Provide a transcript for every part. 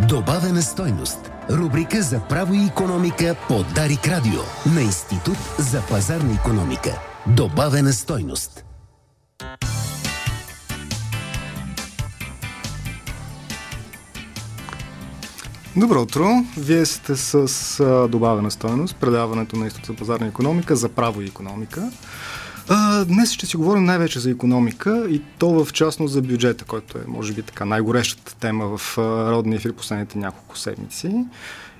Добавена стойност. Рубрика за право и економика по Дарик Радио на Институт за пазарна економика. Добавена стойност. Добро утро! Вие сте с добавена стоеност, предаването на Институт за пазарна економика за право и економика. А, днес ще си говорим най-вече за економика и то в частност за бюджета, който е, може би, така най-горещата тема в родния ефир последните няколко седмици.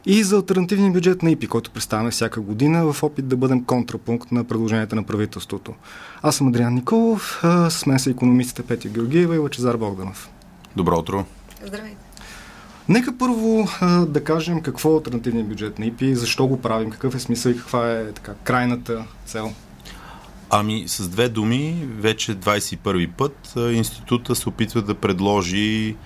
И за альтернативния бюджет на ИПИ, който представяме всяка година в опит да бъдем контрапункт на предложенията на правителството. Аз съм Адриан Николов, а, с мен са економистите Петя Георгиева и Лачезар Богданов. Добро утро! Здравейте! Нека първо а, да кажем какво е альтернативният бюджет на ИПИ, защо го правим, какъв е смисъл и каква е така, крайната цел. Ами, с две думи, вече 21 път института се опитва да предложи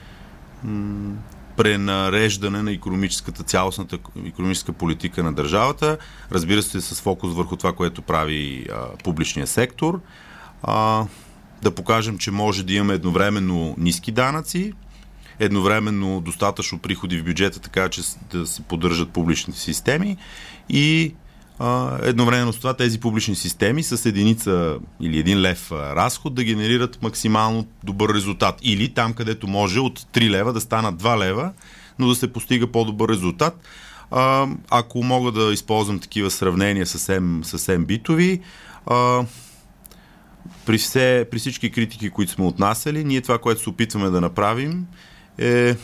м- пренареждане на економическата, цялостната економическа политика на държавата. Разбира се, с фокус върху това, което прави а, публичния сектор. А, да покажем, че може да имаме едновременно ниски данъци, едновременно достатъчно приходи в бюджета, така че да се поддържат публичните системи и едновременно с това тези публични системи с единица или един лев разход да генерират максимално добър резултат. Или там, където може от 3 лева да станат 2 лева, но да се постига по-добър резултат. А, ако мога да използвам такива сравнения съвсем, съвсем битови, а, при, все, при всички критики, които сме отнасяли, ние това, което се опитваме да направим е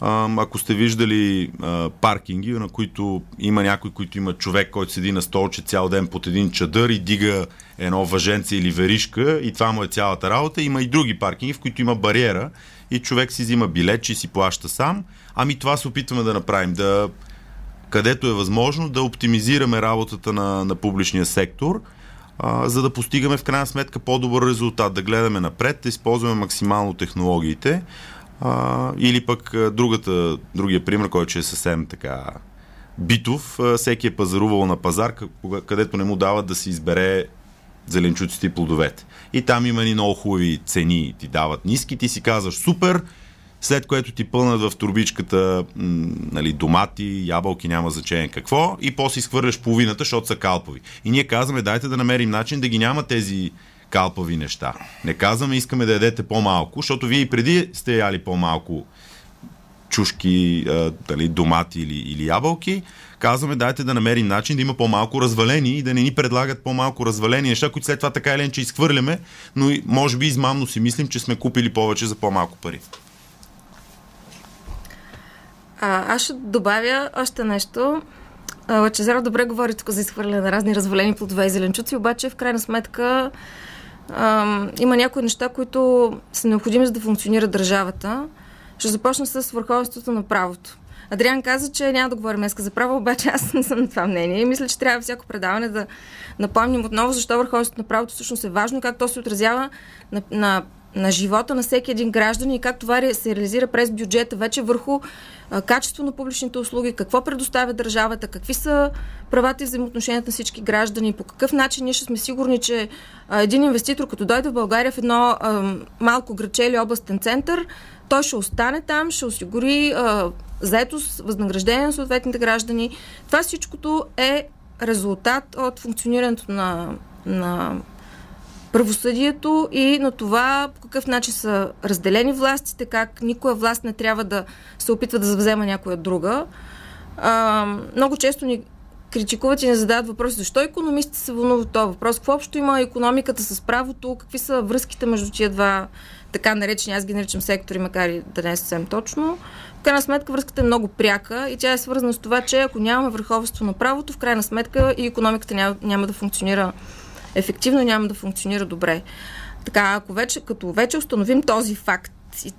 ако сте виждали паркинги, на които има някой, който има човек, който седи на столче цял ден под един чадър и дига едно въженце или веришка и това му е цялата работа. Има и други паркинги, в които има бариера и човек си взима билет, и си плаща сам. Ами това се опитваме да направим, да където е възможно да оптимизираме работата на, на публичния сектор, а, за да постигаме в крайна сметка по-добър резултат, да гледаме напред, да използваме максимално технологиите. А, или пък другата, другия пример, който е съвсем така битов, всеки е пазарувал на пазар, където не му дават да си избере зеленчуците и плодовете. И там има ни много хубави цени, ти дават ниски, ти си казваш супер, след което ти пълнат в турбичката нали, домати, ябълки, няма значение какво, и после изхвърляш половината, защото са калпови. И ние казваме, дайте да намерим начин да ги няма тези калпави неща. Не казваме, искаме да ядете по-малко, защото вие и преди сте яли по-малко чушки, дали, домати или, или ябълки. Казваме, дайте да намерим начин да има по-малко развалени и да не ни предлагат по-малко развалени неща, които след това така или че изхвърляме, но може би измамно си мислим, че сме купили повече за по-малко пари. А, аз ще добавя още нещо. Лачезаро добре говори тук за изхвърляне на разни развалени плодове и зеленчуци, обаче в крайна сметка има някои неща, които са необходими за да функционира държавата. Ще започна с върховенството на правото. Адриан каза, че няма да говорим днес за право, обаче аз не съм на това мнение и мисля, че трябва всяко предаване да напомним отново защо върховенството на правото всъщност е важно и как то се отразява на, на на живота на всеки един граждан и как това се реализира през бюджета вече върху качество на публичните услуги, какво предоставя държавата, какви са правата и взаимоотношенията на всички граждани, по какъв начин ние ще сме сигурни, че един инвеститор, като дойде в България в едно малко граче или областен център, той ще остане там, ще осигури а, заетост, възнаграждение на съответните граждани. Това всичкото е резултат от функционирането на, на правосъдието и на това по какъв начин са разделени властите, как никоя власт не трябва да се опитва да завзема някоя друга. А, много често ни критикуват и не задават въпроси защо економистите се вълнуват този въпрос, какво общо има економиката с правото, какви са връзките между тия два така наречени, аз ги наричам сектори, макар и да не е съвсем точно. В крайна сметка връзката е много пряка и тя е свързана с това, че ако нямаме върховенство на правото, в крайна сметка и економиката няма, няма да функционира ефективно няма да функционира добре. Така, ако вече, като вече установим този факт и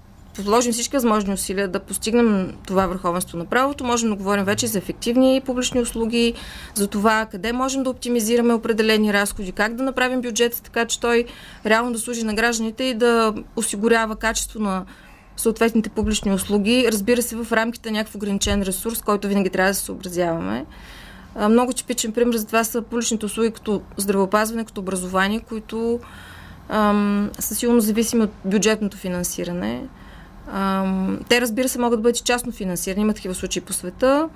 положим всички възможни усилия да постигнем това върховенство на правото, можем да говорим вече за ефективни публични услуги, за това къде можем да оптимизираме определени разходи, как да направим бюджета така, че той реално да служи на гражданите и да осигурява качество на съответните публични услуги, разбира се, в рамките на някакъв ограничен ресурс, който винаги трябва да се съобразяваме. Много типичен пример за това са публичните услуги като здравеопазване, като образование, които ам, са силно зависими от бюджетното финансиране. те, разбира се, могат да бъдат частно финансирани. Има такива случаи по света.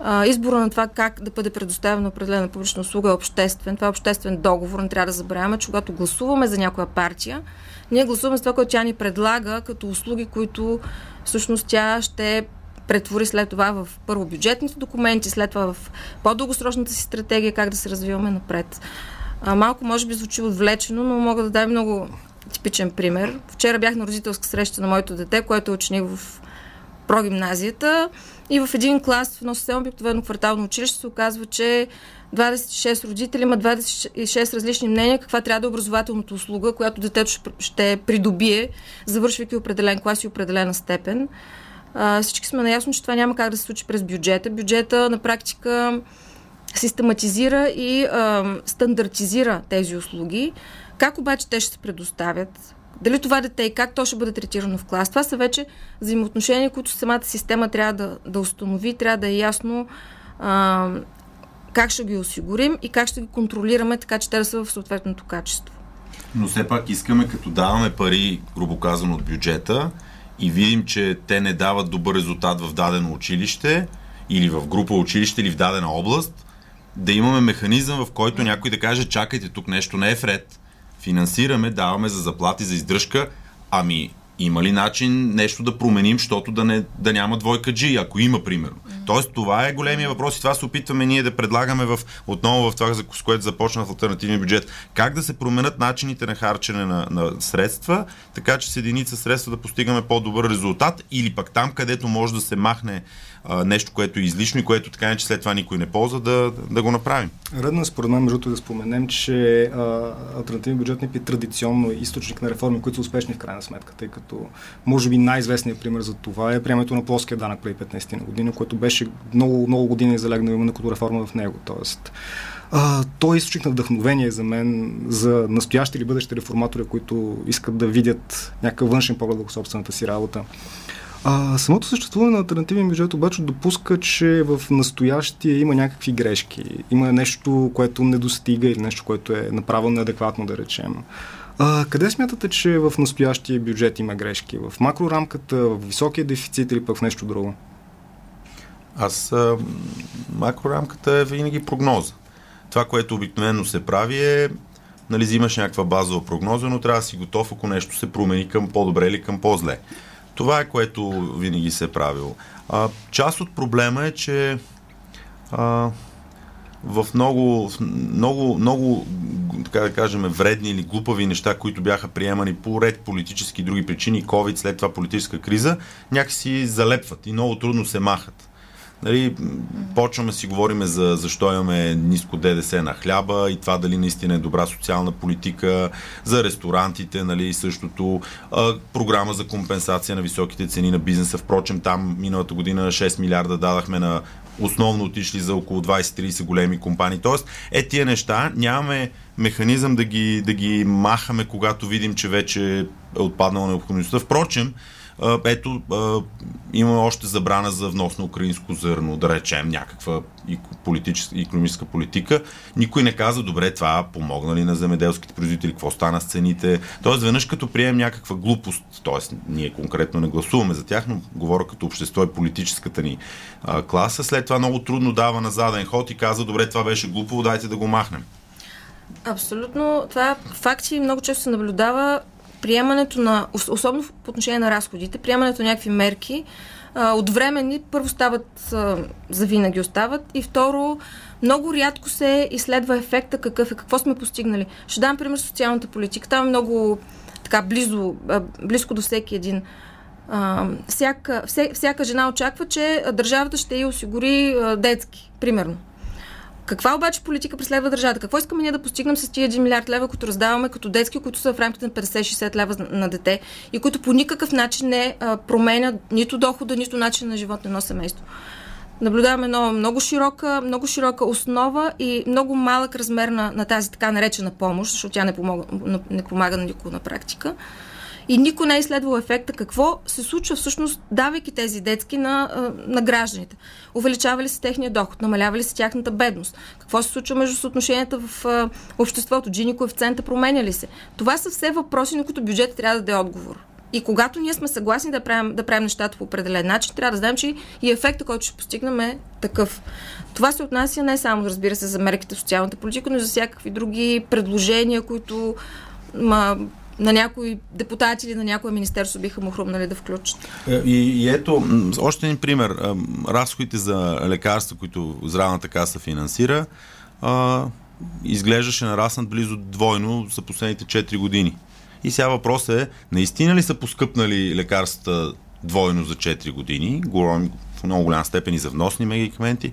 А, избора на това как да бъде предоставена определена публична услуга е обществен. Това е обществен договор. Не трябва да забравяме, че когато гласуваме за някоя партия, ние гласуваме с това, което тя ни предлага като услуги, които всъщност тя ще претвори след това в първо бюджетните документи, след това в по-дългосрочната си стратегия, как да се развиваме напред. А, малко може би звучи отвлечено, но мога да дам много типичен пример. Вчера бях на родителска среща на моето дете, което е ученик в прогимназията и в един клас в едно съвсем обикновено квартално училище се оказва, че 26 родители имат 26 различни мнения каква трябва да е образователната услуга, която детето ще придобие, завършвайки определен клас и определена степен. Всички сме наясно, че това няма как да се случи през бюджета. Бюджета на практика систематизира и а, стандартизира тези услуги. Как обаче те ще се предоставят? Дали това дете и как то ще бъде третирано в клас? Това са вече взаимоотношения, които самата система трябва да, да установи, трябва да е ясно а, как ще ги осигурим и как ще ги контролираме, така че те да са в съответното качество. Но все пак искаме, като даваме пари, грубо казано, от бюджета и видим, че те не дават добър резултат в дадено училище или в група училище или в дадена област, да имаме механизъм, в който някой да каже, чакайте, тук нещо не е вред. Финансираме, даваме за заплати, за издръжка, ами има ли начин нещо да променим, защото да, не, да няма двойка G, ако има, примерно. Mm-hmm. Тоест, това е големия въпрос и това се опитваме ние да предлагаме в, отново в това, с което започна в альтернативния бюджет. Как да се променят начините на харчене на, на средства, така че с единица средства да постигаме по-добър резултат или пък там, където може да се махне нещо, което е излишно и което така не, че след това никой не ползва, да, да го направим. Редно е според мен, между да споменем, че а, альтернативен е традиционно източник на реформи, които са успешни в крайна сметка, тъй като може би най-известният пример за това е приемането на плоския данък преди 15 на година, което беше много, много години залегнал именно като реформа в него. Тоест, а, той е източник на вдъхновение за мен, за настоящи или бъдещи реформатори, които искат да видят някакъв външен поглед в собствената си работа. А, самото съществуване на альтернативен бюджет обаче допуска, че в настоящия има някакви грешки. Има нещо, което не достига или нещо, което е направено неадекватно, да речем. А, къде смятате, че в настоящия бюджет има грешки? В макрорамката, в високия дефицит или пък в нещо друго? Аз а, макрорамката е винаги прогноза. Това, което обикновено се прави е нали, взимаш някаква базова прогноза, но трябва да си готов, ако нещо се промени към по-добре или към по-зле. Това е което винаги се е правило. А, част от проблема е, че а, в много, много, много, така да кажем, вредни или глупави неща, които бяха приемани по ред политически други причини, COVID, след това политическа криза, някакси залепват и много трудно се махат. Нали, почваме си говорим за защо имаме ниско ДДС на хляба и това дали наистина е добра социална политика, за ресторантите, нали, същото, а, програма за компенсация на високите цени на бизнеса. Впрочем, там миналата година 6 милиарда дадахме на основно отишли за около 20-30 големи компании. Тоест, е тия неща нямаме механизъм да ги, да ги махаме, когато видим, че вече е отпаднала необходимостта. Впрочем, ето, има още забрана за внос на украинско зърно, да речем някаква политическа, економическа политика. Никой не каза, добре, това помогна ли на земеделските производители, какво стана с цените. Тоест, веднъж като приемем някаква глупост, т.е. ние конкретно не гласуваме за тях, но говоря като общество и политическата ни а, класа, след това много трудно дава на заден ход и казва, добре, това беше глупо, дайте да го махнем. Абсолютно. Това факти много често се наблюдава приемането на, особено по отношение на разходите, приемането на някакви мерки, от времени първо стават, завинаги остават и второ, много рядко се изследва ефекта какъв е, какво сме постигнали. Ще дам пример социалната политика. Там е много така близо, близко до всеки един. Всяка, вся, всяка жена очаква, че държавата ще й осигури детски, примерно. Каква обаче политика преследва държавата? Какво искаме ние да постигнем с тия 1 милиард лева, които раздаваме като детски, които са в рамките на 50-60 лева на дете и които по никакъв начин не променят нито дохода, нито начин на живот на едно семейство? Наблюдаваме едно много широка, много широка основа и много малък размер на, на тази така наречена помощ, защото тя не помага, не помага на никого на практика и никой не е изследвал ефекта какво се случва всъщност, давайки тези детски на, на гражданите. Увеличава ли се техния доход, намалява ли се тяхната бедност, какво се случва между съотношенията в обществото, джини коефициента променя ли се. Това са все въпроси, на които бюджет трябва да даде отговор. И когато ние сме съгласни да правим, да правим нещата по определен начин, трябва да знаем, че и ефекта, който ще постигнем е такъв. Това се отнася не само, разбира се, за мерките в социалната политика, но и за всякакви други предложения, които ма, на някои депутати или на някое министерство биха му хрумнали да включат. Е, и, и ето, още един пример. Разходите за лекарства, които здравната каса финансира, изглеждаше нараснат близо двойно за последните 4 години. И сега въпрос е, наистина ли са поскъпнали лекарствата двойно за 4 години, в много голяма степен и за вносни медикаменти,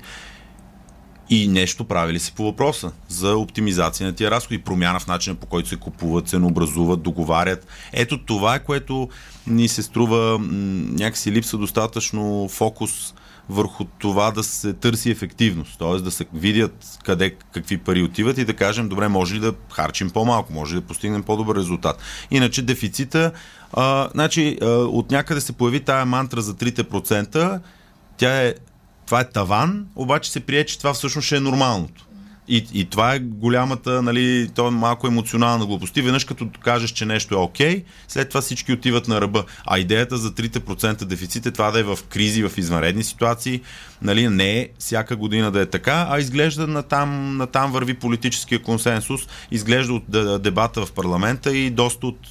и нещо правили си по въпроса за оптимизация на тия разходи, промяна в начина по който се купуват, ценообразуват, договарят. Ето това е което ни се струва някакси липса достатъчно фокус върху това да се търси ефективност, т.е. да се видят къде какви пари отиват и да кажем, добре, може ли да харчим по-малко, може ли да постигнем по-добър резултат. Иначе дефицита, а, значи, а, от някъде се появи тая мантра за 3%, тя е това е таван, обаче се прие, че това всъщност ще е нормалното. И, и това е голямата, нали, то е малко емоционална глупост. Веднъж като кажеш, че нещо е окей, okay, след това всички отиват на ръба. А идеята за 3% дефицит е това да е в кризи, в извънредни ситуации. Нали, не е всяка година да е така, а изглежда на там, на там върви политическия консенсус, изглежда от дебата в парламента и доста от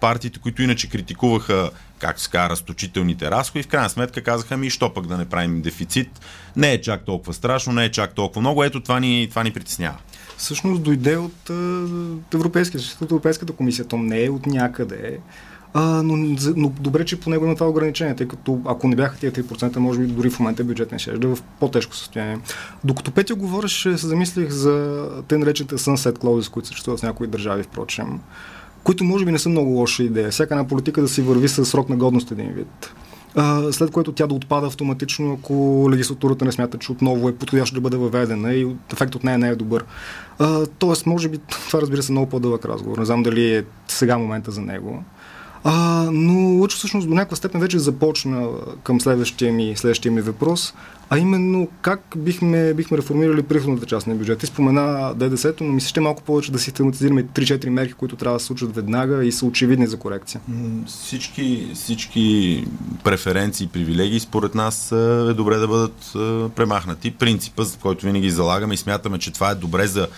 партиите, които иначе критикуваха как се казва, разточителните разходи. В крайна сметка казаха ми, що пък да не правим дефицит. Не е чак толкова страшно, не е чак толкова много. Ето това ни, това ни притеснява. Всъщност дойде от, от Европейския от Европейската комисия. То не е от някъде. А, но, но добре, че по него има това ограничение, тъй като ако не бяха тия 3%, може би дори в момента бюджет не ще е в по-тежко състояние. Докато Петя говореше, се замислих за те наречените sunset clauses, които съществуват в някои държави, впрочем които може би не са много лоша идея. Всяка една политика да си върви с срок на годност един вид. След което тя да отпада автоматично, ако легислатурата не смята, че отново е подходящо да бъде въведена и ефект от нея не е добър. Тоест, може би това разбира се много по-дълъг разговор. Не знам дали е сега момента за него. А, но лъчо всъщност до някаква степен вече започна към следващия ми, следващия ми въпрос, а именно как бихме, бихме реформирали приходната част на бюджета. И спомена ДДС-то, но ми ще малко повече да систематизираме 3-4 мерки, които трябва да се случат веднага и са очевидни за корекция. Всички, всички преференции и привилегии според нас е добре да бъдат премахнати. Принципът, който винаги залагаме и смятаме, че това е добре за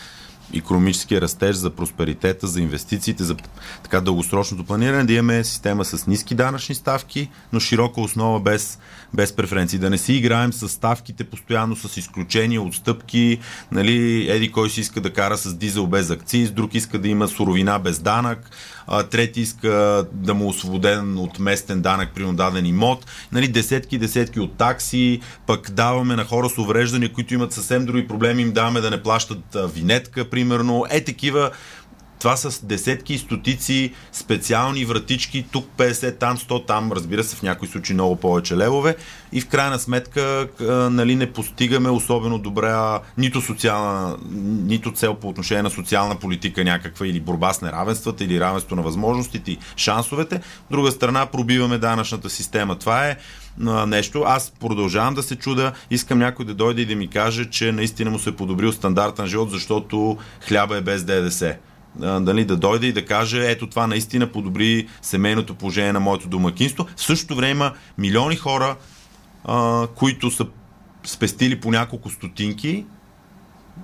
економическия растеж, за просперитета, за инвестициите, за така дългосрочното планиране, да имаме система с ниски данъчни ставки, но широка основа без, без преференции. Да не си играем с ставките постоянно, с изключения, отстъпки. Нали, еди кой си иска да кара с дизел без акциз, друг иска да има суровина без данък трети иска да му е освободен от местен данък при даден имот, нали, десетки десетки от такси, пък даваме на хора с увреждания, които имат съвсем други проблеми, им даваме да не плащат винетка, примерно. Е, такива това са десетки стотици специални вратички, тук 50, там 100, там разбира се в някои случаи много повече левове и в крайна сметка нали, не постигаме особено добра нито социална, нито цел по отношение на социална политика някаква или борба с неравенствата или равенство на възможностите и шансовете. друга страна пробиваме данъчната система. Това е нещо. Аз продължавам да се чуда. Искам някой да дойде и да ми каже, че наистина му се е подобрил стандарт на живот, защото хляба е без ДДС дали, да дойде и да каже, ето това наистина подобри семейното положение на моето домакинство. В същото време има милиони хора, а, които са спестили по няколко стотинки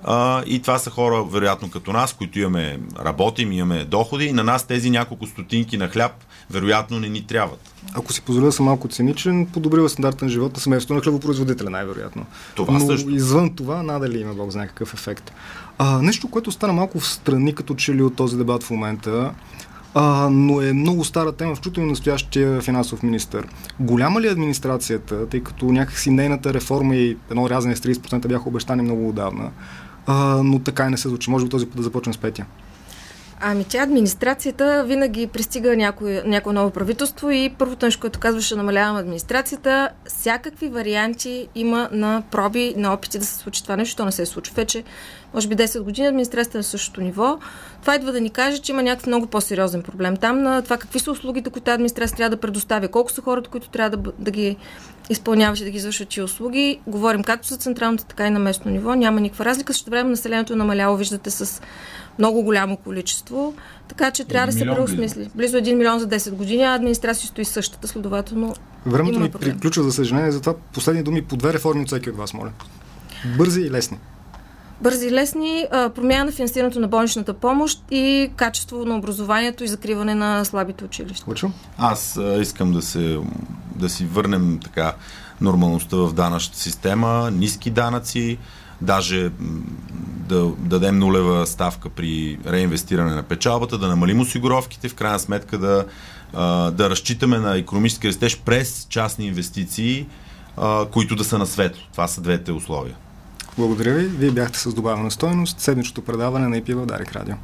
а, и това са хора, вероятно като нас, които имаме, работим, имаме доходи и на нас тези няколко стотинки на хляб вероятно не ни трябват. Ако си позволя да съм малко циничен, подобрива стандарта на живота семейството на хлебопроизводителя, най-вероятно. Това Но също. извън това, надали има Бог за някакъв ефект. А, нещо, което стана малко в страни, като че ли от този дебат в момента, а, но е много стара тема, включително настоящия финансов министр. Голяма ли е администрацията, тъй като някакси нейната реформа и едно рязане с 30% бяха обещани много отдавна, а, но така и не се случи. Може би този път да започнем с Петя. Ами тя администрацията винаги пристига някое, някое ново правителство и първото нещо, което казваше намалявам администрацията, всякакви варианти има на проби, на опити да се случи това нещо, то не се случва вече. Може би 10 години администрацията е на същото ниво. Това идва да ни каже, че има някакъв много по-сериозен проблем там на това какви са услугите, които администрация трябва да предоставя, колко са хората, които трябва да, да ги изпълняващи да ги извършват и услуги. Говорим както за централното, така и на местно ниво. Няма никаква разлика. Също време населението е намаляло, виждате, с много голямо количество. Така че трябва да се преосмисли. Близо 1 милион за 10 години, а администрация стои същата, следователно. Времето ми приключва, за съжаление, затова последни думи по две реформи от всеки от вас, моля. Бързи и лесни. Бързи и лесни, промяна на финансирането на болничната помощ и качество на образованието и закриване на слабите училища. Лучо? Аз а, искам да, се, да си върнем така нормалността в данъчната система, ниски данъци, даже да дадем нулева ставка при реинвестиране на печалбата, да намалим осигуровките, в крайна сметка да, да разчитаме на економически растеж през частни инвестиции, които да са на светло. Това са двете условия. Благодаря ви. Вие бяхте с добавена стойност. Седмичното предаване на ИП в Дарик Радио.